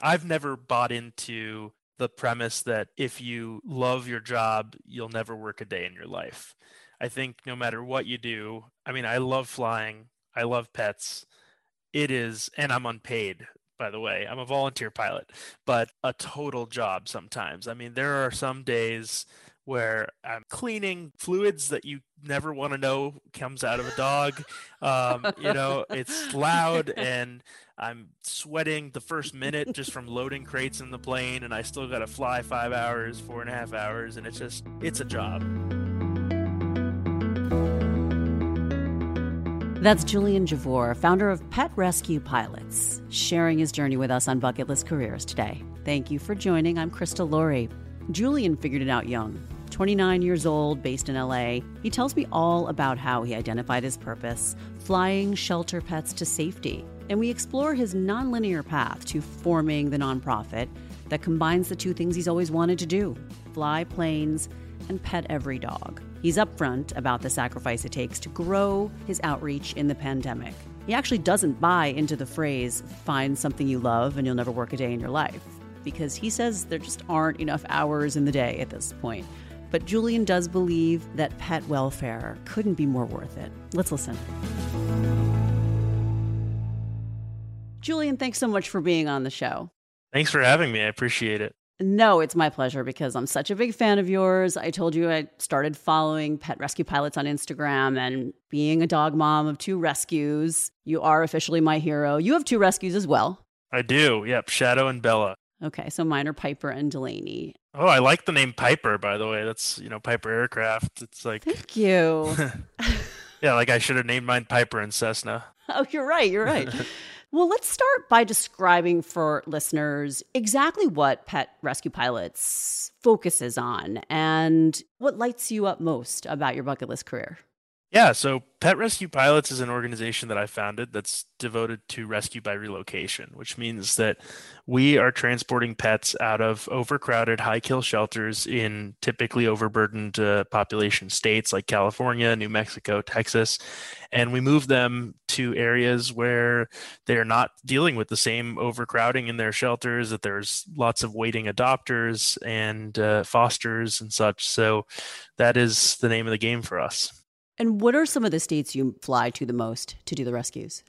I've never bought into the premise that if you love your job, you'll never work a day in your life. I think no matter what you do, I mean, I love flying, I love pets. It is, and I'm unpaid, by the way. I'm a volunteer pilot, but a total job sometimes. I mean, there are some days where I'm cleaning fluids that you never want to know comes out of a dog. Um, you know, it's loud and I'm sweating the first minute just from loading crates in the plane, and I still got to fly five hours, four and a half hours, and it's just, it's a job. That's Julian Javor, founder of Pet Rescue Pilots, sharing his journey with us on Bucket List Careers today. Thank you for joining. I'm Krista Laurie. Julian figured it out young. 29 years old, based in LA, he tells me all about how he identified his purpose, flying shelter pets to safety. And we explore his nonlinear path to forming the nonprofit that combines the two things he's always wanted to do fly planes and pet every dog. He's upfront about the sacrifice it takes to grow his outreach in the pandemic. He actually doesn't buy into the phrase, find something you love and you'll never work a day in your life, because he says there just aren't enough hours in the day at this point. But Julian does believe that pet welfare couldn't be more worth it. Let's listen. Julian, thanks so much for being on the show. Thanks for having me. I appreciate it. No, it's my pleasure because I'm such a big fan of yours. I told you I started following Pet Rescue Pilots on Instagram and being a dog mom of two rescues. You are officially my hero. You have two rescues as well. I do. Yep. Shadow and Bella. Okay. So mine are Piper and Delaney. Oh, I like the name Piper, by the way. That's, you know, Piper Aircraft. It's like. Thank you. yeah, like I should have named mine Piper and Cessna. Oh, you're right. You're right. Well, let's start by describing for listeners exactly what Pet Rescue Pilots focuses on and what lights you up most about your bucket list career. Yeah, so Pet Rescue Pilots is an organization that I founded that's devoted to rescue by relocation, which means that we are transporting pets out of overcrowded high kill shelters in typically overburdened uh, population states like California, New Mexico, Texas, and we move them to areas where they're not dealing with the same overcrowding in their shelters, that there's lots of waiting adopters and uh, fosters and such. So that is the name of the game for us. And what are some of the states you fly to the most to do the rescues?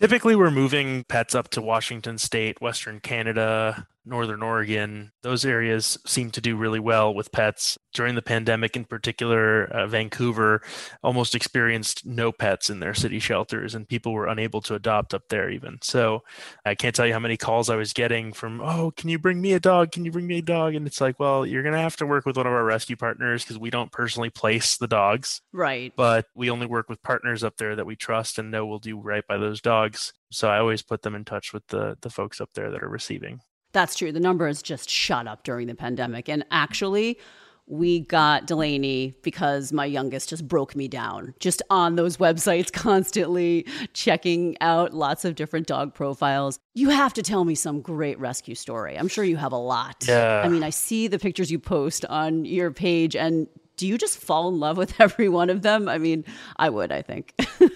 Typically, we're moving pets up to Washington State, Western Canada, Northern Oregon, those areas seem to do really well with pets. During the pandemic, in particular, uh, Vancouver almost experienced no pets in their city shelters, and people were unable to adopt up there, even. So I can't tell you how many calls I was getting from, Oh, can you bring me a dog? Can you bring me a dog? And it's like, Well, you're going to have to work with one of our rescue partners because we don't personally place the dogs. Right. But we only work with partners up there that we trust and know will do right by those dogs. So I always put them in touch with the the folks up there that are receiving. That's true. The numbers just shot up during the pandemic. And actually, we got Delaney because my youngest just broke me down just on those websites, constantly checking out lots of different dog profiles. You have to tell me some great rescue story. I'm sure you have a lot. Yeah. I mean, I see the pictures you post on your page, and do you just fall in love with every one of them? I mean, I would, I think.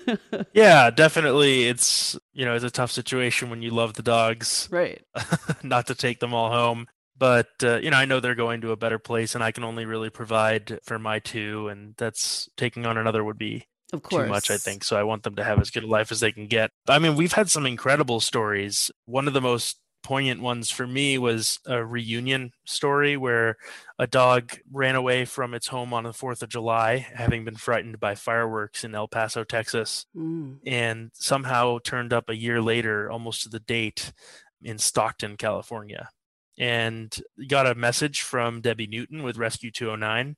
yeah, definitely. It's, you know, it's a tough situation when you love the dogs. Right. not to take them all home. But, uh, you know, I know they're going to a better place and I can only really provide for my two. And that's taking on another would be of course. too much, I think. So I want them to have as good a life as they can get. I mean, we've had some incredible stories. One of the most poignant ones for me was a reunion story where a dog ran away from its home on the 4th of July, having been frightened by fireworks in El Paso, Texas, mm. and somehow turned up a year later, almost to the date, in Stockton, California. And got a message from Debbie Newton with Rescue 209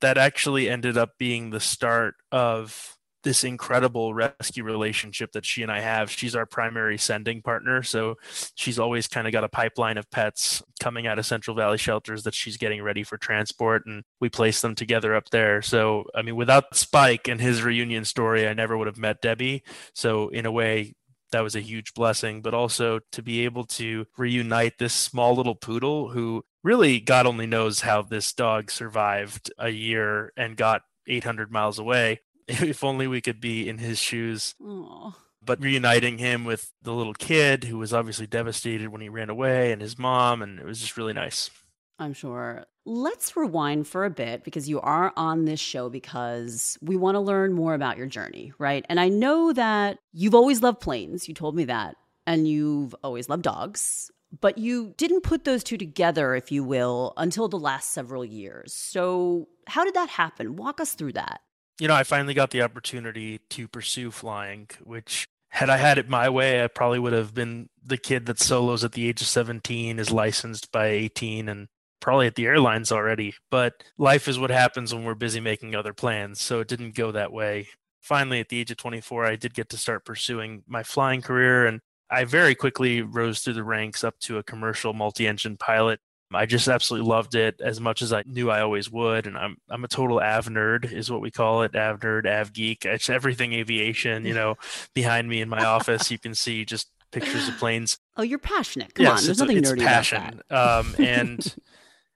that actually ended up being the start of this incredible rescue relationship that she and I have. She's our primary sending partner. So she's always kind of got a pipeline of pets coming out of Central Valley shelters that she's getting ready for transport. And we place them together up there. So, I mean, without Spike and his reunion story, I never would have met Debbie. So, in a way, that was a huge blessing, but also to be able to reunite this small little poodle who really God only knows how this dog survived a year and got 800 miles away if only we could be in his shoes. Aww. but reuniting him with the little kid who was obviously devastated when he ran away and his mom and it was just really nice. I'm sure. Let's rewind for a bit because you are on this show because we want to learn more about your journey right? And i know that you've always loved planes you told me that and you've always loved dogs but you didn't put those two together if you will until the last several years. So how did that happen? Walk us through that you know, I finally got the opportunity to pursue flying, which had I had it my way, I probably would have been the kid that solos at the age of 17, is licensed by 18, and probably at the airlines already. But life is what happens when we're busy making other plans. So it didn't go that way. Finally, at the age of 24, I did get to start pursuing my flying career. And I very quickly rose through the ranks up to a commercial multi engine pilot I just absolutely loved it as much as I knew I always would. And I'm I'm a total av nerd, is what we call it. Av nerd, av geek. It's everything aviation. You know, behind me in my office, you can see just pictures of planes. Oh, you're passionate. Come yes, on, there's nothing a, nerdy passion. about that. Um, and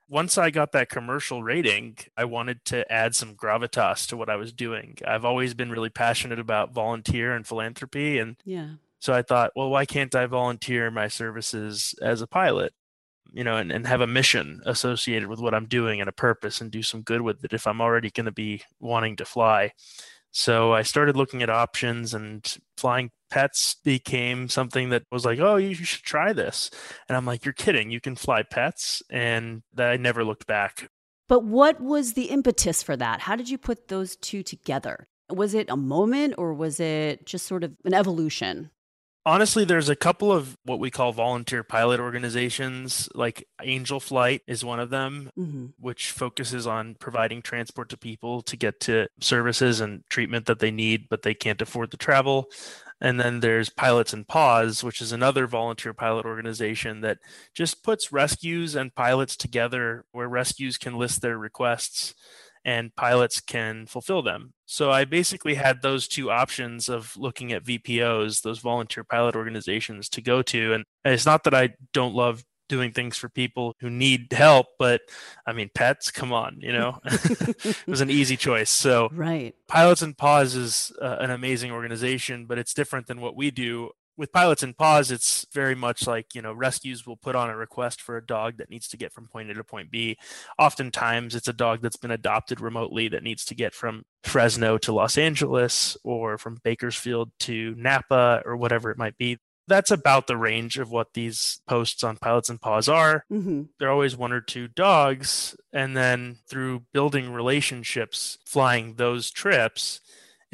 once I got that commercial rating, I wanted to add some gravitas to what I was doing. I've always been really passionate about volunteer and philanthropy, and yeah. So I thought, well, why can't I volunteer my services as a pilot? You know, and, and have a mission associated with what I'm doing and a purpose and do some good with it if I'm already going to be wanting to fly. So I started looking at options and flying pets became something that was like, oh, you should try this. And I'm like, you're kidding. You can fly pets. And I never looked back. But what was the impetus for that? How did you put those two together? Was it a moment or was it just sort of an evolution? Honestly there's a couple of what we call volunteer pilot organizations like angel flight is one of them mm-hmm. which focuses on providing transport to people to get to services and treatment that they need but they can't afford to travel and then there's pilots and paws which is another volunteer pilot organization that just puts rescues and pilots together where rescues can list their requests and pilots can fulfill them. So I basically had those two options of looking at VPOs, those volunteer pilot organizations to go to. And it's not that I don't love doing things for people who need help, but I mean, pets, come on, you know, it was an easy choice. So, right. Pilots and Paws is uh, an amazing organization, but it's different than what we do with pilots and paws it's very much like you know rescues will put on a request for a dog that needs to get from point a to point b. Oftentimes it's a dog that's been adopted remotely that needs to get from fresno to los angeles or from bakersfield to napa or whatever it might be. That's about the range of what these posts on pilots and paws are. Mm-hmm. they're always one or two dogs and then through building relationships flying those trips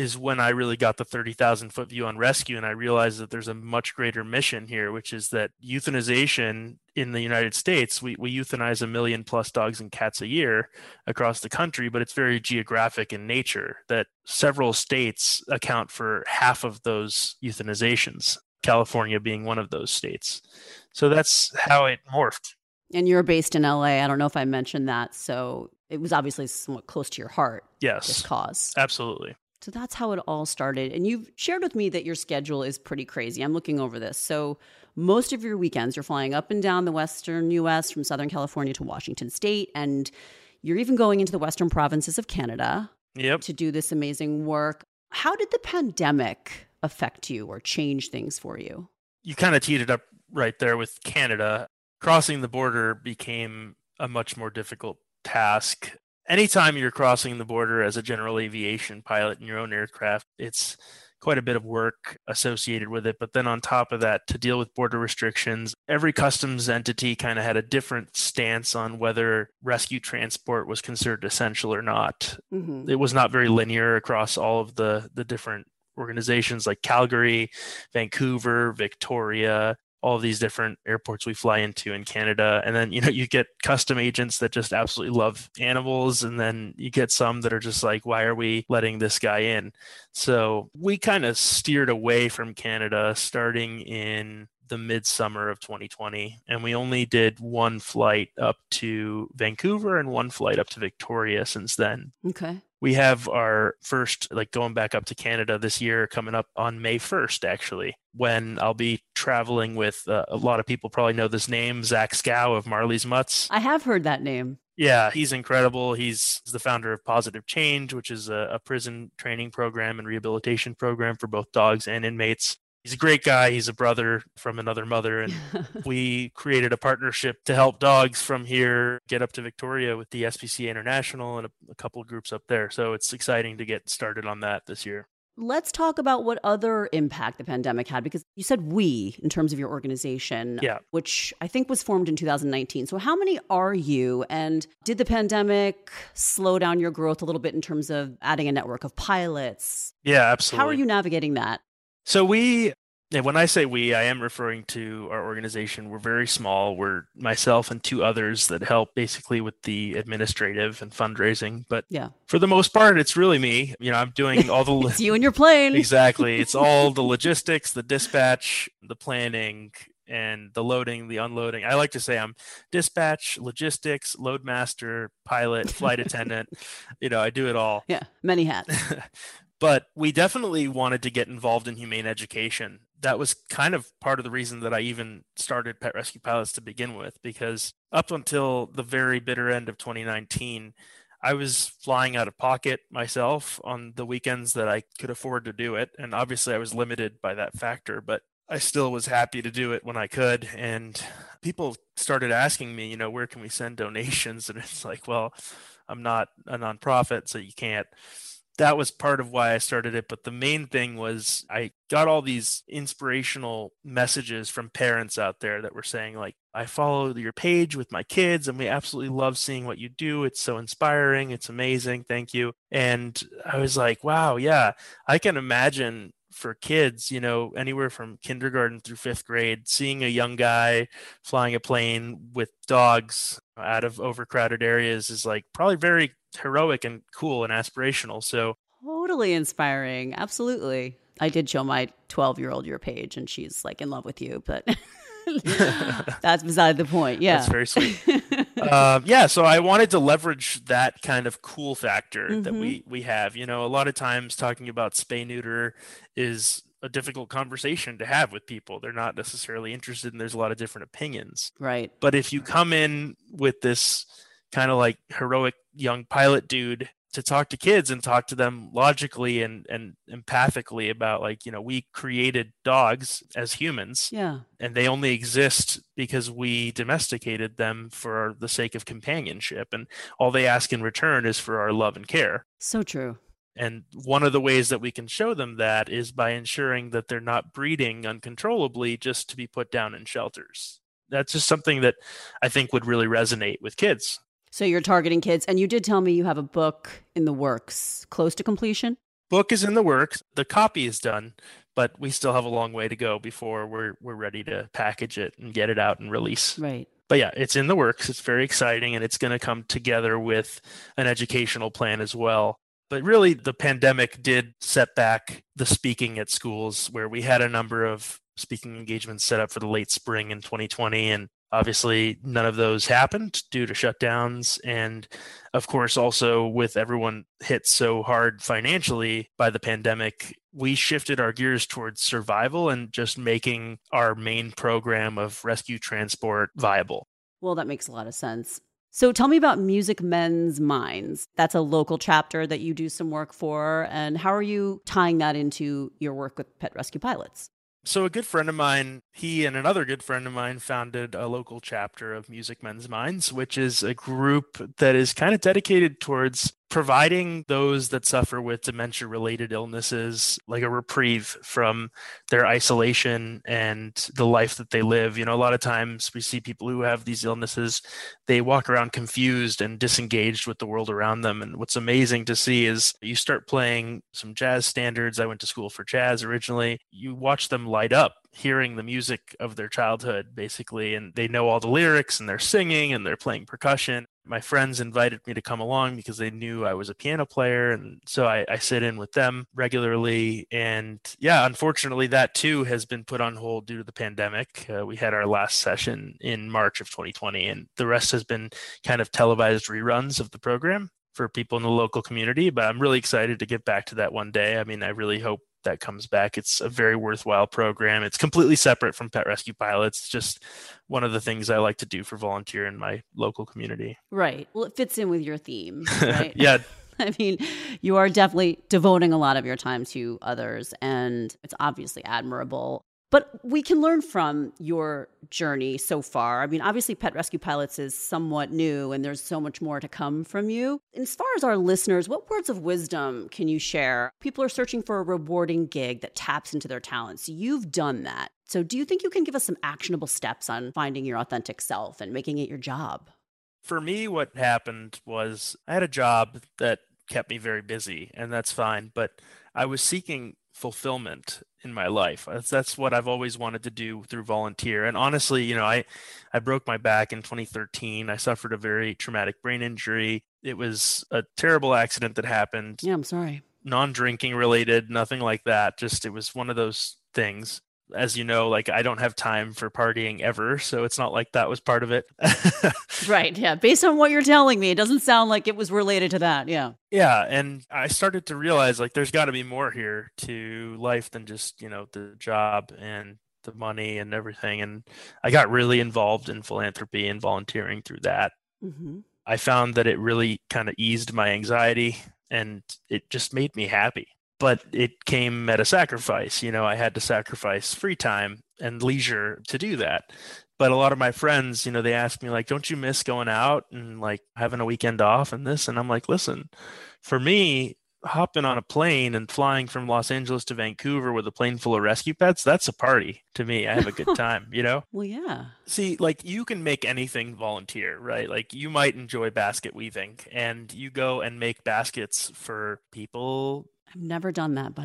is when I really got the 30,000 foot view on rescue. And I realized that there's a much greater mission here, which is that euthanization in the United States, we, we euthanize a million plus dogs and cats a year across the country, but it's very geographic in nature that several states account for half of those euthanizations, California being one of those states. So that's how it morphed. And you're based in LA. I don't know if I mentioned that. So it was obviously somewhat close to your heart. Yes. This cause. Absolutely. So that's how it all started. And you've shared with me that your schedule is pretty crazy. I'm looking over this. So most of your weekends, you're flying up and down the western US from Southern California to Washington State. And you're even going into the western provinces of Canada yep. to do this amazing work. How did the pandemic affect you or change things for you? You kind of teed it up right there with Canada. Crossing the border became a much more difficult task anytime you're crossing the border as a general aviation pilot in your own aircraft, it's quite a bit of work associated with it. But then on top of that, to deal with border restrictions, every customs entity kind of had a different stance on whether rescue transport was considered essential or not. Mm-hmm. It was not very linear across all of the the different organizations like Calgary, Vancouver, Victoria, all these different airports we fly into in Canada. And then, you know, you get custom agents that just absolutely love animals. And then you get some that are just like, why are we letting this guy in? So we kind of steered away from Canada starting in the midsummer of 2020. And we only did one flight up to Vancouver and one flight up to Victoria since then. Okay we have our first like going back up to canada this year coming up on may 1st actually when i'll be traveling with uh, a lot of people probably know this name zach Skow of marley's mutts. I have heard that name. Yeah he's incredible. He's the founder of Pawsitive Change which is a, a prison training program and rehabilitation program for both dogs and inmates He's a great guy. He's a brother from another mother. And we created a partnership to help dogs from here get up to Victoria with the SPCA International and a, a couple of groups up there. So it's exciting to get started on that this year. Let's talk about what other impact the pandemic had because you said we in terms of your organization, yeah. which I think was formed in 2019. So, how many are you? And did the pandemic slow down your growth a little bit in terms of adding a network of pilots? Yeah, absolutely. How are you navigating that? So, we and when I say we, I am referring to our organization. We're very small. We're myself and two others that help basically with the administrative and fundraising. But yeah, for the most part, it's really me. You know, I'm doing all the it's you and your plane. exactly. It's all the logistics, the dispatch, the planning, and the loading, the unloading. I like to say I'm dispatch, logistics, loadmaster, pilot, flight attendant. You know, I do it all. Yeah, many hats. But we definitely wanted to get involved in humane education that was kind of part of the reason that I even started Pet Rescue Pilots to begin with, because up until the very bitter end of 2019, I was flying out of pocket myself on the weekends that I could afford to do it. And obviously, I was limited by that factor, but I still was happy to do it when I could. And people started asking me, you know, where can we send donations? And it's like, well, I'm not a nonprofit, so you can't that was part of why I started it. But the main thing was I got all these inspirational messages from parents out there that were saying, like, I follow your page with my kids and we absolutely love seeing what you do. It's so inspiring. It's amazing. Thank you. And I was like, wow, yeah, I can imagine for kids, you know, anywhere from kindergarten through fifth grade, seeing a young guy flying a plane with dogs out of overcrowded areas is like probably very heroic and cool and aspirational. So totally inspiring. Absolutely. I did show my 12 year old your page and she's like in love with you, but that's beside the point. Yeah. That's very sweet. uh, yeah. So I wanted to leverage that kind of cool factor mm-hmm. that we, we have, you know, a lot of times talking about spay neuter is a difficult conversation to have with people. They're not necessarily interested and there's a lot of different opinions. Right. But if you come in with this kind of like heroic young pilot dude to talk to kids and talk to them logically and and empathically about like you know we created dogs as humans yeah. and they only exist because we domesticated them for the sake of companionship and all they ask in return is for our love and care. So true. And one of the ways that we can show them that is by ensuring that they're not breeding uncontrollably just to be put down in shelters. That's just something that i think would really resonate with kids so you're targeting kids. And you did tell me you have a book in the works, close to completion? Book is in the works. The copy is done, but we still have a long way to go before we're we're ready to package it and get it out and release. Right. But yeah, it's in the works. It's very exciting and it's going to come together with an educational plan as well. But really, the pandemic did set back the speaking at schools where we had a number of speaking engagements set up for the late spring in 2020 and Obviously, none of those happened due to shutdowns. And of course, also with everyone hit so hard financially by the pandemic, we shifted our gears towards survival and just making our main program of rescue transport viable. Well, that makes a lot of sense. So tell me about Music Mends Minds. That's a local chapter that you do some work for. And how are you tying that into your work with Pet Rescue Pilots? So, a good friend of mine, he and another good friend of mine founded a local chapter of Music Mends Minds, which is a group that is kind of dedicated towards providing those that suffer with dementia related illnesses like a reprieve from their isolation and the life that they live. You know, a lot of times we see people who have these illnesses, they walk around confused and disengaged with the world around them. And what's amazing to see is you start playing some jazz standards. I went to school for jazz originally. You watch them light up hearing the music of their childhood basically and they know all the lyrics and they're singing and they're playing percussion my friends invited me to come along because they knew I was a piano player. And so I, I, sit in with them regularly. And yeah, unfortunately, that too has been put on hold due to the pandemic. Uh, we had our last session in March of 2020, and the rest has been kind of televised reruns of the program for people in the local community. But I'm really excited to get back to that one day. I mean, I really hope that comes back. It's a very worthwhile program. It's completely separate from Pet Rescue Pilots. It's just one of the things I like to do for volunteer in my local community. Right. Well, it fits in with your theme, right? yeah, I mean, you are definitely devoting a lot of your time to others, and it's obviously admirable. But we can learn from your journey so far. I mean, obviously, Pet Rescue Pilots is somewhat new, and there's so much more to come from you. As far as our listeners, what words of wisdom can you share? People are searching for a rewarding gig that taps into their talents. You've done that. So, do you think you can give us some actionable steps on finding your authentic self and making it your job? For me, what happened was I had a job that kept me very busy, and that's fine. But I was seeking fulfillment in my life. That's, that's what I've always wanted to do through volunteer. And honestly, you know, I I broke my back in 2013. I suffered a very traumatic brain injury. It was a terrible accident that happened. Yeah, I'm sorry. Non-drinking related, nothing like that. Just it was one of those things as you know, like I don't have time for partying ever, so it's not like that was part of it. right. Yeah. Based on what you're telling me, it doesn't sound like it was related to that. Yeah. Yeah, and I started to realize like there's got to be more here to life than just, you know, the job and the money and everything and I got really involved in philanthropy and volunteering through that. Mm-hmm. I found that it really kind of eased my anxiety and it just made me happy but it came at a sacrifice. You know, I had to sacrifice free time and leisure to do that. But a lot of my friends, you know, they ask me like, "Don't you miss going out and like having a weekend off and this?" And I'm like, "Listen, for me, hopping on a plane and flying from Los Angeles to Vancouver with a plane full of rescue pets, that's a party to me. I have a good time, you know? well, yeah. See, like you can make anything volunteer, right? Like you might enjoy basket weaving and you go and make baskets for people I've never done that, but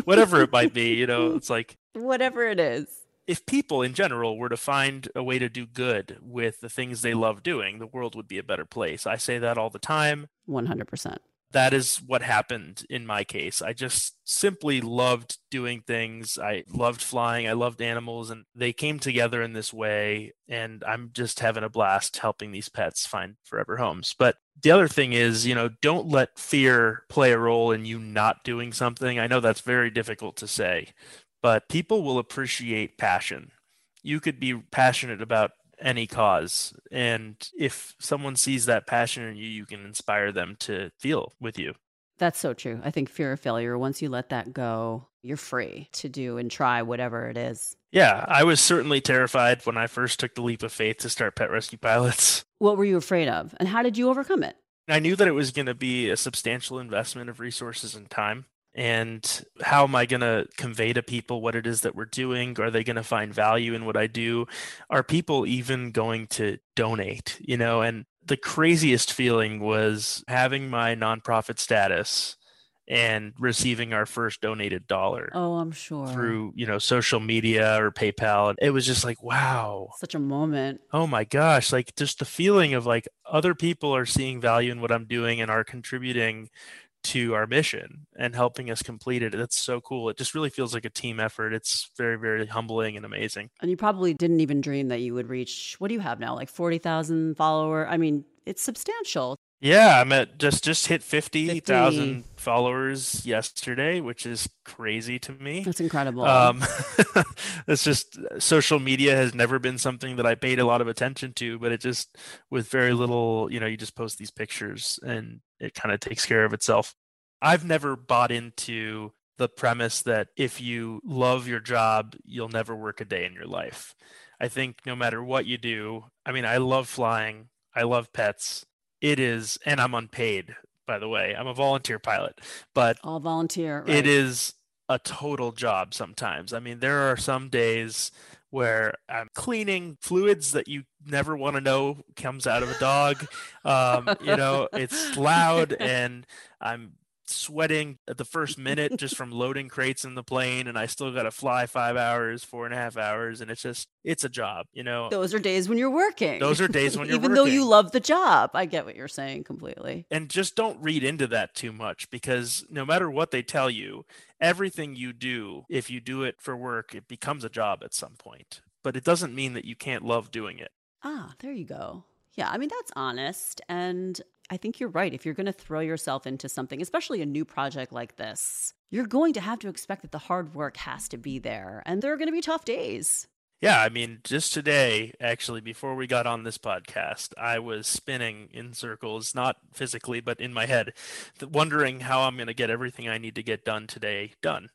whatever it might be, you know, it's like whatever it is. If people in general were to find a way to do good with the things they love doing, the world would be a better place. I say that all the time. 100% that is what happened in my case. I just simply loved doing things. I loved flying. I loved animals, and they came together in this way. And I'm just having a blast helping these pets find forever homes. But the other thing is, you know, don't let fear play a role in you not doing something. I know that's very difficult to say, but people will appreciate passion. You could be passionate about any cause. And if someone sees that passion in you, you can inspire them to feel with you. That's so true. I think fear of failure, once you let that go, you're free to do and try whatever it is. Yeah, I was certainly terrified when I first took the leap of faith to start Pet Rescue Pilots. What were you afraid of? And how did you overcome it? I knew that it was going to be a substantial investment of resources and time and how am i going to convey to people what it is that we're doing are they going to find value in what i do are people even going to donate you know and the craziest feeling was having my nonprofit status and receiving our first donated dollar. Oh, I'm sure. Through, you know, social media or PayPal. It was just like, wow. Such a moment. Oh my gosh. Like just the feeling of like other people are seeing value in what I'm doing and are contributing to our mission and helping us complete it. That's so cool. It just really feels like a team effort. It's very, very humbling and amazing. And you probably didn't even dream that you would reach what do you have now? Like 40,000 follower. I mean, it's substantial. Yeah, I'm at just just hit 50,000 50. followers yesterday, which is crazy to me. That's incredible. Um it's just social media has never been something that I paid a lot of attention to, but it just with very little, you know, you just post these pictures and it kind of takes care of itself. I've never bought into the premise that if you love your job, you'll never work a day in your life. I think no matter what you do, I mean, I love flying, I love pets. It is, and I'm unpaid, by the way. I'm a volunteer pilot, but all volunteer. Right. It is a total job sometimes. I mean, there are some days where I'm cleaning fluids that you never want to know comes out of a dog. Um, you know, it's loud and I'm sweating at the first minute just from loading crates in the plane and I still got to fly five hours, four and a half hours. And it's just, it's a job, you know? Those are days when you're working. Those are days when you're Even working. though you love the job. I get what you're saying completely. And just don't read into that too much because no matter what they tell you, everything you do, if you do it for work, it becomes a job at some point but it doesn't mean that you can't love doing it. Ah, there you go. Yeah, I mean, that's honest. And I think you're right. If you're going to throw yourself into something, especially a new project like this, you're going to have to expect that the hard work has to be there and there are going to be tough days. Yeah, I mean, just today, actually, before we got on this podcast, I was spinning in circles, not physically, but in my head, wondering how I'm going to get everything I need to get done today done.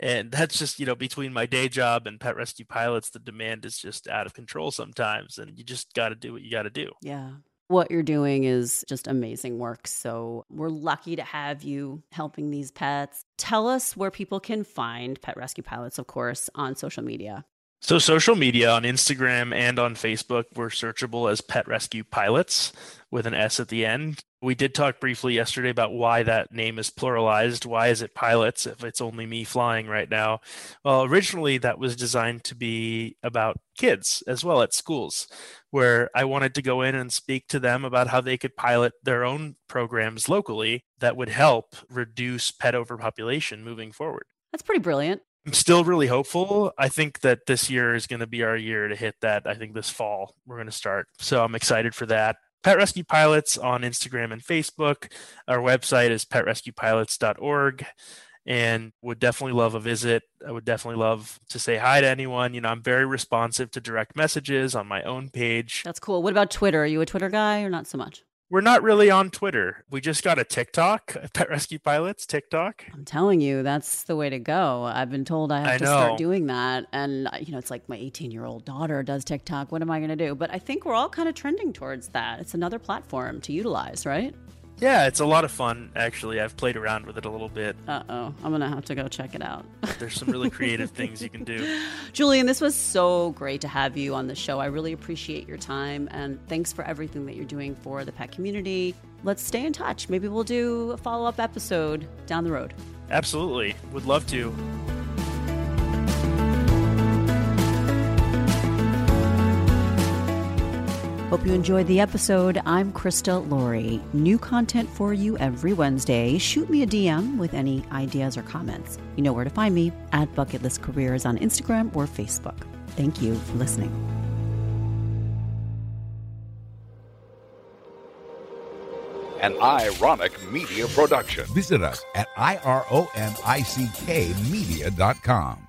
And that's just, you know, between my day job and pet rescue pilots, the demand is just out of control sometimes. And you just got to do what you got to do. Yeah. What you're doing is just amazing work. So we're lucky to have you helping these pets. Tell us where people can find Pet Rescue Pilots, of course, on social media. So, social media on Instagram and on Facebook, we're searchable as Pet Rescue Pilots with an S at the end. We did talk briefly yesterday about why that name is pluralized. Why is it pilots if it's only me flying right now? Well, originally that was designed to be about kids as well at schools, where I wanted to go in and speak to them about how they could pilot their own programs locally that would help reduce pet overpopulation moving forward. That's pretty brilliant. I'm still really hopeful. I think that this year is going to be our year to hit that. I think this fall we're going to start. So I'm excited for that. Pet Rescue Pilots on Instagram and Facebook. Our website is petrescuepilots.org and would definitely love a visit. I would definitely love to say hi to anyone. You know, I'm very responsive to direct messages on my own page. That's cool. What about Twitter? Are you a Twitter guy or not so much? We're not really on Twitter. We just got a TikTok, Pet Rescue Pilots TikTok. I'm telling you, that's the way to go. I've been told I have I to know. start doing that. And, you know, it's like my 18 year old daughter does TikTok. What am I going to do? But I think we're all kind of trending towards that. It's another platform to utilize, right? Yeah, it's a lot of fun, actually. I've played around with it a little bit. Uh oh. I'm going to have to go check it out. There's some really creative things you can do. Julian, this was so great to have you on the show. I really appreciate your time and thanks for everything that you're doing for the pet community. Let's stay in touch. Maybe we'll do a follow up episode down the road. Absolutely. Would love to. Hope you enjoyed the episode. I'm Krista Laurie. New content for you every Wednesday. Shoot me a DM with any ideas or comments. You know where to find me at Bucket List Careers on Instagram or Facebook. Thank you for listening. An ironic media production. Visit us at ironickmedia.com.